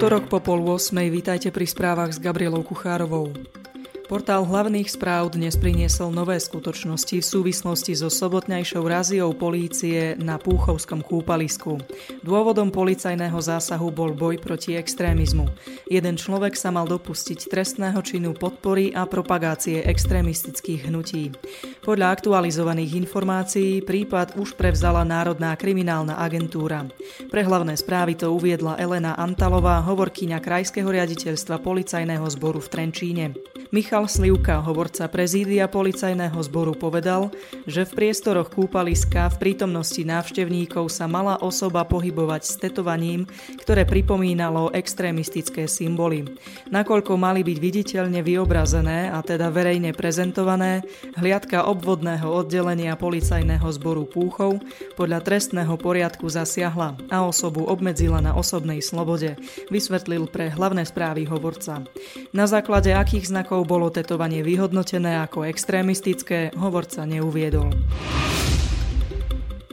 útorok po pol 8. Vítajte pri správach s Gabrielou Kuchárovou. Portál hlavných správ dnes priniesol nové skutočnosti v súvislosti so sobotnejšou raziou polície na Púchovskom kúpalisku. Dôvodom policajného zásahu bol boj proti extrémizmu. Jeden človek sa mal dopustiť trestného činu podpory a propagácie extrémistických hnutí. Podľa aktualizovaných informácií prípad už prevzala Národná kriminálna agentúra. Pre hlavné správy to uviedla Elena Antalová, hovorkyňa Krajského riaditeľstva policajného zboru v Trenčíne. Michal Slivka, hovorca prezídia policajného zboru, povedal, že v priestoroch kúpaliska v prítomnosti návštevníkov sa mala osoba pohybovať s tetovaním, ktoré pripomínalo extrémistické symboly. Nakoľko mali byť viditeľne vyobrazené a teda verejne prezentované, hliadka obvodného oddelenia policajného zboru Púchov podľa trestného poriadku zasiahla a osobu obmedzila na osobnej slobode, vysvetlil pre hlavné správy hovorca. Na základe akých znakov rokov bolo tetovanie vyhodnotené ako extrémistické, hovorca neuviedol.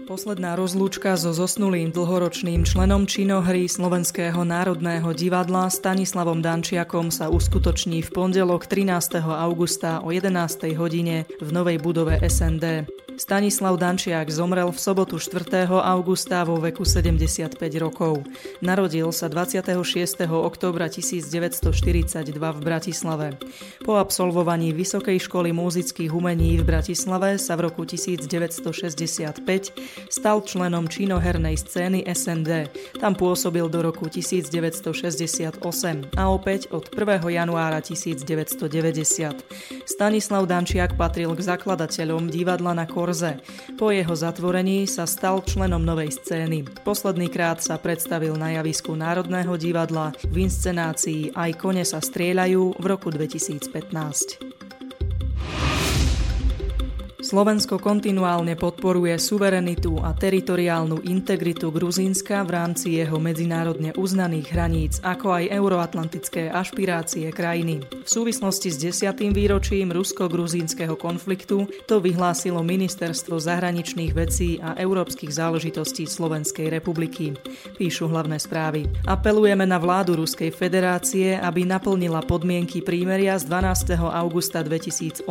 Posledná rozlúčka so zosnulým dlhoročným členom činohry Slovenského národného divadla Stanislavom Dančiakom sa uskutoční v pondelok 13. augusta o 11. hodine v novej budove SND. Stanislav Dančiak zomrel v sobotu 4. augusta vo veku 75 rokov. Narodil sa 26. októbra 1942 v Bratislave. Po absolvovaní Vysokej školy múzických umení v Bratislave sa v roku 1965 stal členom činohernej scény SND. Tam pôsobil do roku 1968 a opäť od 1. januára 1990. Stanislav Dančiak patril k zakladateľom divadla na Kor Korze. Po jeho zatvorení sa stal členom novej scény. Posledný krát sa predstavil na javisku Národného divadla v inscenácii Aj kone sa strieľajú v roku 2015. Slovensko kontinuálne podporuje suverenitu a teritoriálnu integritu Gruzínska v rámci jeho medzinárodne uznaných hraníc, ako aj euroatlantické ašpirácie krajiny. V súvislosti s desiatým výročím rusko-gruzínskeho konfliktu to vyhlásilo Ministerstvo zahraničných vecí a európskych záležitostí Slovenskej republiky. Píšu hlavné správy. Apelujeme na vládu Ruskej federácie, aby naplnila podmienky prímeria z 12. augusta 2008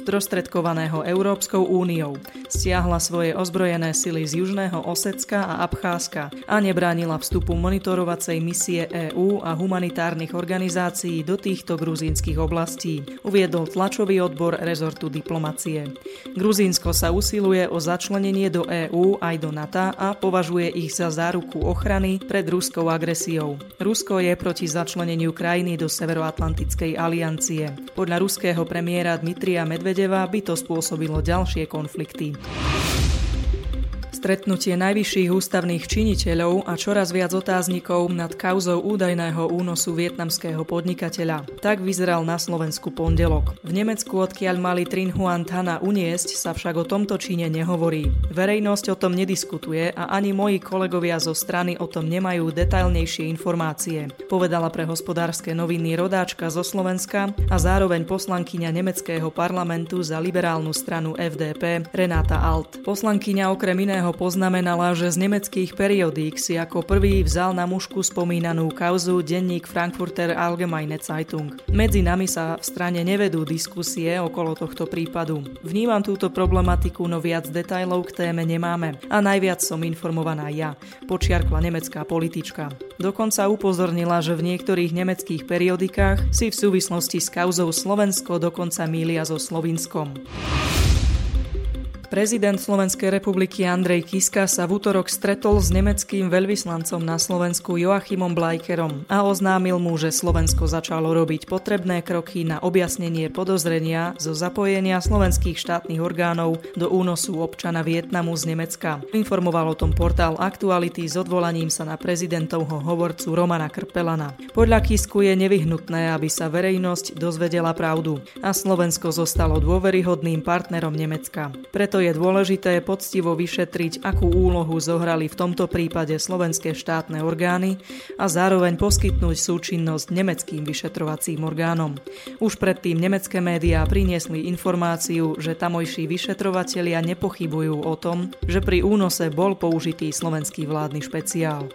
sprostredkovaného Euró Európskou úniou. Stiahla svoje ozbrojené sily z Južného Osecka a Abcházska a nebránila vstupu monitorovacej misie EÚ a humanitárnych organizácií do týchto gruzínskych oblastí, uviedol tlačový odbor rezortu diplomacie. Gruzínsko sa usiluje o začlenenie do EÚ aj do NATO a považuje ich za záruku ochrany pred ruskou agresiou. Rusko je proti začleneniu krajiny do Severoatlantickej aliancie. Podľa ruského premiéra Dmitria Medvedeva by to spôsobilo ďalšie konflikty. Stretnutie najvyšších ústavných činiteľov a čoraz viac otáznikov nad kauzou údajného únosu vietnamského podnikateľa. Tak vyzeral na Slovensku pondelok. V Nemecku, odkiaľ mali Trin Huan Tana uniesť, sa však o tomto čine nehovorí. Verejnosť o tom nediskutuje a ani moji kolegovia zo strany o tom nemajú detailnejšie informácie, povedala pre hospodárske noviny rodáčka zo Slovenska a zároveň poslankyňa nemeckého parlamentu za liberálnu stranu FDP Renáta Alt. Poslankyňa okrem iného poznamenala, že z nemeckých periodík si ako prvý vzal na mužku spomínanú kauzu denník Frankfurter Allgemeine Zeitung. Medzi nami sa v strane nevedú diskusie okolo tohto prípadu. Vnímam túto problematiku, no viac detajlov k téme nemáme. A najviac som informovaná ja, počiarkla nemecká politička. Dokonca upozornila, že v niektorých nemeckých periodikách si v súvislosti s kauzou Slovensko dokonca mília so Slovinskom. Prezident Slovenskej republiky Andrej Kiska sa v útorok stretol s nemeckým veľvyslancom na Slovensku Joachimom Blajkerom a oznámil mu, že Slovensko začalo robiť potrebné kroky na objasnenie podozrenia zo zapojenia slovenských štátnych orgánov do únosu občana Vietnamu z Nemecka. Informoval o tom portál Aktuality s odvolaním sa na prezidentovho hovorcu Romana Krpelana. Podľa Kisku je nevyhnutné, aby sa verejnosť dozvedela pravdu a Slovensko zostalo dôveryhodným partnerom Nemecka. Preto je dôležité poctivo vyšetriť, akú úlohu zohrali v tomto prípade slovenské štátne orgány a zároveň poskytnúť súčinnosť nemeckým vyšetrovacím orgánom. Už predtým nemecké médiá priniesli informáciu, že tamojší vyšetrovatelia nepochybujú o tom, že pri únose bol použitý slovenský vládny špeciál.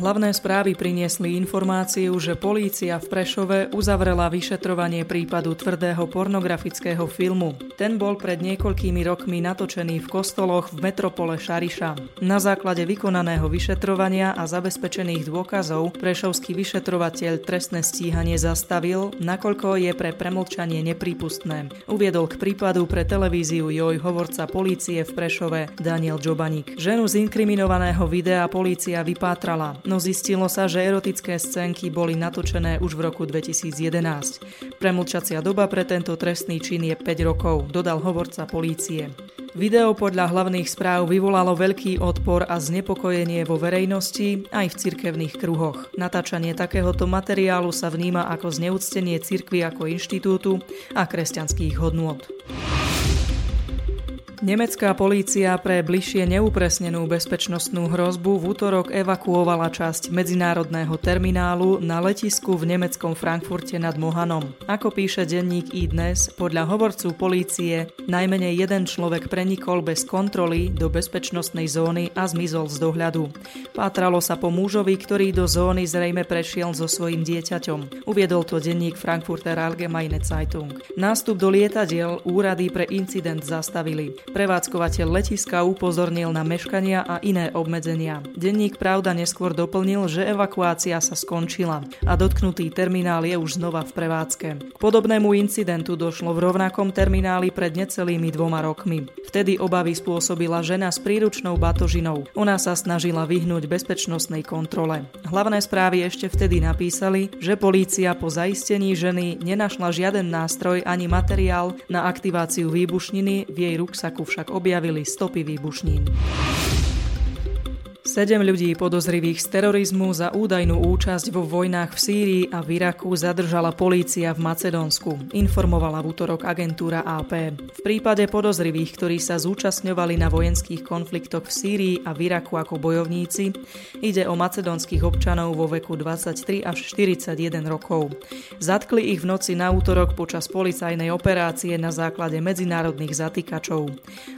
Hlavné správy priniesli informáciu, že polícia v Prešove uzavrela vyšetrovanie prípadu tvrdého pornografického filmu. Ten bol pred niekoľkými rokmi natočený v kostoloch v metropole Šariša. Na základe vykonaného vyšetrovania a zabezpečených dôkazov prešovský vyšetrovateľ trestné stíhanie zastavil, nakoľko je pre premlčanie neprípustné. Uviedol k prípadu pre televíziu Joj hovorca polície v Prešove Daniel Džobanik. Ženu z inkriminovaného videa polícia vypátrala no zistilo sa, že erotické scénky boli natočené už v roku 2011. Premlčacia doba pre tento trestný čin je 5 rokov, dodal hovorca polície. Video podľa hlavných správ vyvolalo veľký odpor a znepokojenie vo verejnosti aj v cirkevných kruhoch. Natáčanie takéhoto materiálu sa vníma ako zneúctenie cirkvy ako inštitútu a kresťanských hodnôt. Nemecká polícia pre bližšie neupresnenú bezpečnostnú hrozbu v útorok evakuovala časť medzinárodného terminálu na letisku v nemeckom Frankfurte nad Mohanom. Ako píše denník iDnes, podľa hovorcu polície najmenej jeden človek prenikol bez kontroly do bezpečnostnej zóny a zmizol z dohľadu. Pátralo sa po mužovi, ktorý do zóny zrejme prešiel so svojím dieťaťom. Uviedol to denník Frankfurter Allgemeine Zeitung. Nástup do lietadiel úrady pre incident zastavili. Prevádzkovateľ letiska upozornil na meškania a iné obmedzenia. Denník Pravda neskôr doplnil, že evakuácia sa skončila a dotknutý terminál je už znova v prevádzke. K podobnému incidentu došlo v rovnakom termináli pred necelými dvoma rokmi. Vtedy obavy spôsobila žena s príručnou batožinou. Ona sa snažila vyhnúť bezpečnostnej kontrole. Hlavné správy ešte vtedy napísali, že polícia po zaistení ženy nenašla žiaden nástroj ani materiál na aktiváciu výbušniny v jej ruksaku však objavili stopy výbušnín. Sedem ľudí podozrivých z terorizmu za údajnú účasť vo vojnách v Sýrii a v Iraku zadržala polícia v Macedónsku, informovala v útorok agentúra AP. V prípade podozrivých, ktorí sa zúčastňovali na vojenských konfliktoch v Sýrii a v Iraku ako bojovníci, ide o macedónskych občanov vo veku 23 až 41 rokov. Zatkli ich v noci na útorok počas policajnej operácie na základe medzinárodných zatýkačov.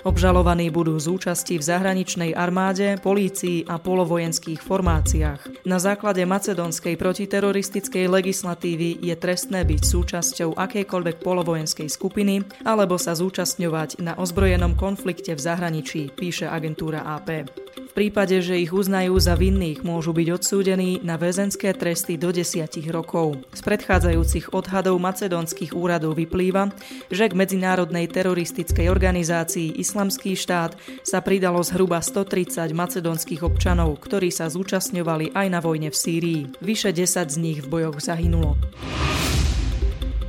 Obžalovaní budú z účasti v zahraničnej armáde, polícii a polovojenských formáciách. Na základe macedónskej protiteroristickej legislatívy je trestné byť súčasťou akejkoľvek polovojenskej skupiny alebo sa zúčastňovať na ozbrojenom konflikte v zahraničí, píše agentúra AP. V prípade, že ich uznajú za vinných, môžu byť odsúdení na väzenské tresty do 10 rokov. Z predchádzajúcich odhadov macedónskych úradov vyplýva, že k medzinárodnej teroristickej organizácii Islamský štát sa pridalo zhruba 130 macedónskych občanov, ktorí sa zúčastňovali aj na vojne v Sýrii. Vyše 10 z nich v bojoch zahynulo.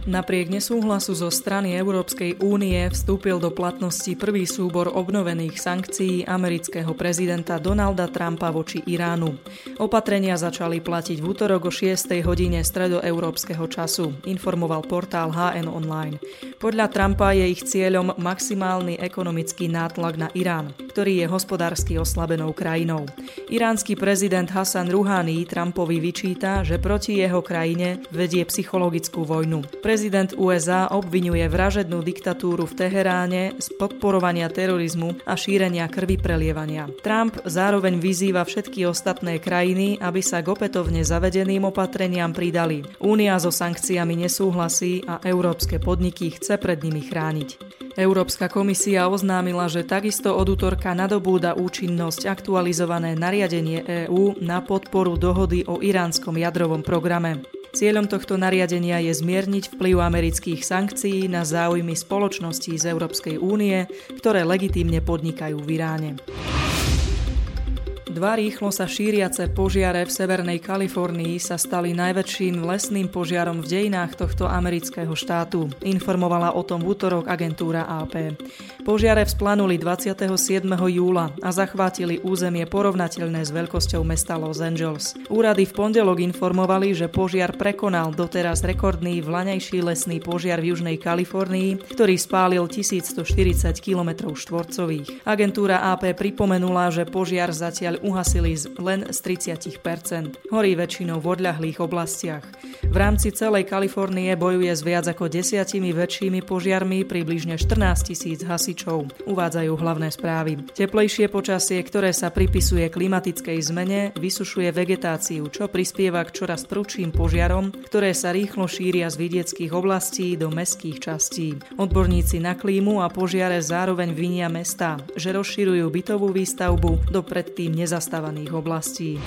Napriek nesúhlasu zo strany Európskej únie vstúpil do platnosti prvý súbor obnovených sankcií amerického prezidenta Donalda Trumpa voči Iránu. Opatrenia začali platiť v útorok o 6. hodine stredoeurópskeho času, informoval portál HN Online. Podľa Trumpa je ich cieľom maximálny ekonomický nátlak na Irán, ktorý je hospodársky oslabenou krajinou. Iránsky prezident Hassan Rouhani Trumpovi vyčíta, že proti jeho krajine vedie psychologickú vojnu. Prezident USA obvinuje vražednú diktatúru v Teheráne z podporovania terorizmu a šírenia krvi prelievania. Trump zároveň vyzýva všetky ostatné krajiny, aby sa k opätovne zavedeným opatreniam pridali. Únia so sankciami nesúhlasí a európske podniky chce pred nimi chrániť. Európska komisia oznámila, že takisto od útorka nadobúda účinnosť aktualizované nariadenie EÚ na podporu dohody o iránskom jadrovom programe. Cieľom tohto nariadenia je zmierniť vplyv amerických sankcií na záujmy spoločností z Európskej únie, ktoré legitímne podnikajú v Iráne. Dva rýchlo sa šíriace požiare v Severnej Kalifornii sa stali najväčším lesným požiarom v dejinách tohto amerického štátu, informovala o tom v útorok agentúra AP. Požiare vzplanuli 27. júla a zachvátili územie porovnateľné s veľkosťou mesta Los Angeles. Úrady v pondelok informovali, že požiar prekonal doteraz rekordný vlaňajší lesný požiar v Južnej Kalifornii, ktorý spálil 1140 km štvorcových. Agentúra AP pripomenula, že požiar zatiaľ uhasili len z 30% Horí väčšinou v odľahlých oblastiach. V rámci celej Kalifornie bojuje s viac ako desiatimi väčšími požiarmi približne 14 tisíc hasičov, uvádzajú hlavné správy. Teplejšie počasie, ktoré sa pripisuje klimatickej zmene, vysušuje vegetáciu, čo prispieva k čoraz prudším požiarom, ktoré sa rýchlo šíria z vidieckých oblastí do mestských častí. Odborníci na klímu a požiare zároveň vinia mesta, že rozširujú bytovú výstavbu do predtým nezastávaných oblastí.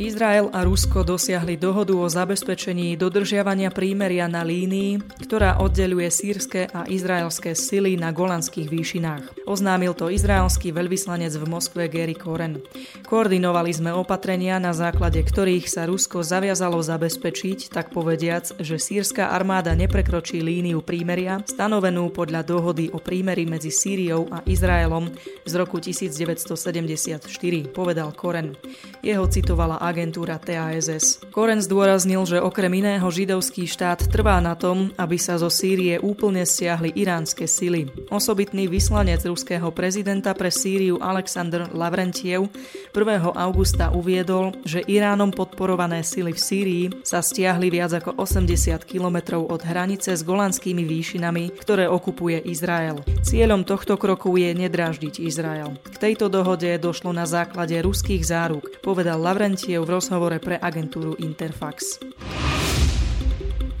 Izrael a Rusko dosiahli dohodu o zabezpečení dodržiavania prímeria na línii, ktorá oddeluje sírske a izraelské sily na golanských výšinách. Oznámil to izraelský veľvyslanec v Moskve Gary Koren. Koordinovali sme opatrenia, na základe ktorých sa Rusko zaviazalo zabezpečiť, tak povediac, že sírska armáda neprekročí líniu prímeria, stanovenú podľa dohody o prímeri medzi Sýriou a Izraelom z roku 1974, povedal Koren. Jeho citovala agentúra TASS. Koren zdôraznil, že okrem iného židovský štát trvá na tom, aby sa zo Sýrie úplne stiahli iránske sily. Osobitný vyslanec ruského prezidenta pre Sýriu Aleksandr Lavrentiev 1. augusta uviedol, že Iránom podporované sily v Sýrii sa stiahli viac ako 80 kilometrov od hranice s golandskými výšinami, ktoré okupuje Izrael. Cieľom tohto kroku je nedráždiť Izrael. K tejto dohode došlo na základe ruských záruk, povedal Lavrentiev Kiev v rozhovore pre agentúru Interfax.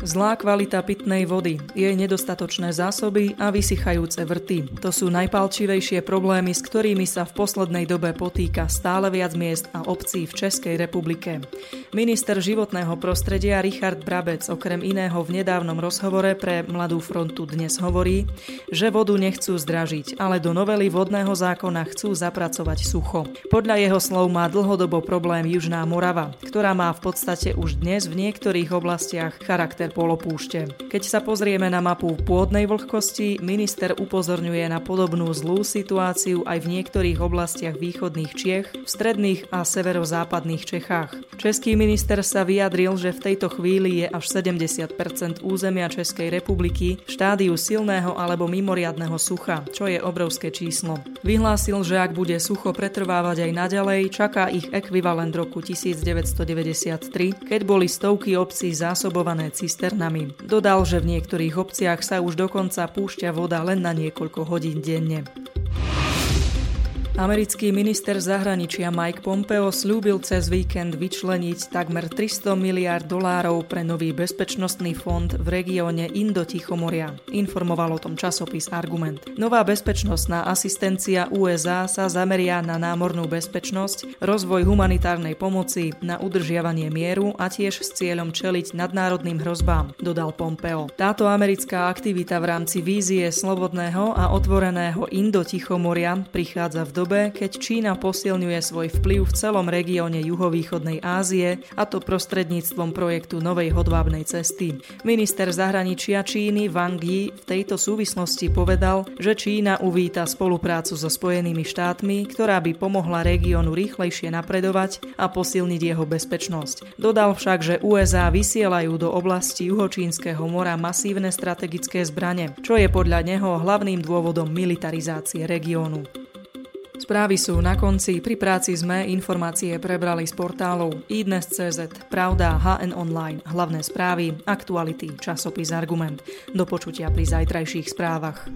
Zlá kvalita pitnej vody, jej nedostatočné zásoby a vysychajúce vrty. To sú najpalčivejšie problémy, s ktorými sa v poslednej dobe potýka stále viac miest a obcí v Českej republike. Minister životného prostredia Richard Brabec okrem iného v nedávnom rozhovore pre Mladú frontu dnes hovorí, že vodu nechcú zdražiť, ale do novely vodného zákona chcú zapracovať sucho. Podľa jeho slov má dlhodobo problém Južná Morava, ktorá má v podstate už dnes v niektorých oblastiach charakter polopúšte. Keď sa pozrieme na mapu pôdnej vlhkosti, minister upozorňuje na podobnú zlú situáciu aj v niektorých oblastiach východných Čiech, v stredných a severozápadných Čechách. Český minister sa vyjadril, že v tejto chvíli je až 70% územia Českej republiky v štádiu silného alebo mimoriadného sucha, čo je obrovské číslo. Vyhlásil, že ak bude sucho pretrvávať aj naďalej, čaká ich ekvivalent roku 1993, keď boli stovky obcí zásobované cistami cisternami. Dodal, že v niektorých obciach sa už dokonca púšťa voda len na niekoľko hodín denne. Americký minister zahraničia Mike Pompeo slúbil cez víkend vyčleniť takmer 300 miliard dolárov pre nový bezpečnostný fond v regióne Indo-Tichomoria. Informoval o tom časopis Argument. Nová bezpečnostná asistencia USA sa zameria na námornú bezpečnosť, rozvoj humanitárnej pomoci, na udržiavanie mieru a tiež s cieľom čeliť nadnárodným hrozbám, dodal Pompeo. Táto americká aktivita v rámci vízie slobodného a otvoreného Indo-Tichomoria prichádza v dobe, keď Čína posilňuje svoj vplyv v celom regióne juhovýchodnej Ázie, a to prostredníctvom projektu Novej hodvábnej cesty. Minister zahraničia Číny Wang Yi v tejto súvislosti povedal, že Čína uvíta spoluprácu so Spojenými štátmi, ktorá by pomohla regiónu rýchlejšie napredovať a posilniť jeho bezpečnosť. Dodal však, že USA vysielajú do oblasti juhočínskeho mora masívne strategické zbrane, čo je podľa neho hlavným dôvodom militarizácie regiónu. Správy sú na konci, pri práci sme informácie prebrali z portálov idnes.cz, Pravda, HN Online, hlavné správy, aktuality, časopis Argument. Do počutia pri zajtrajších správach.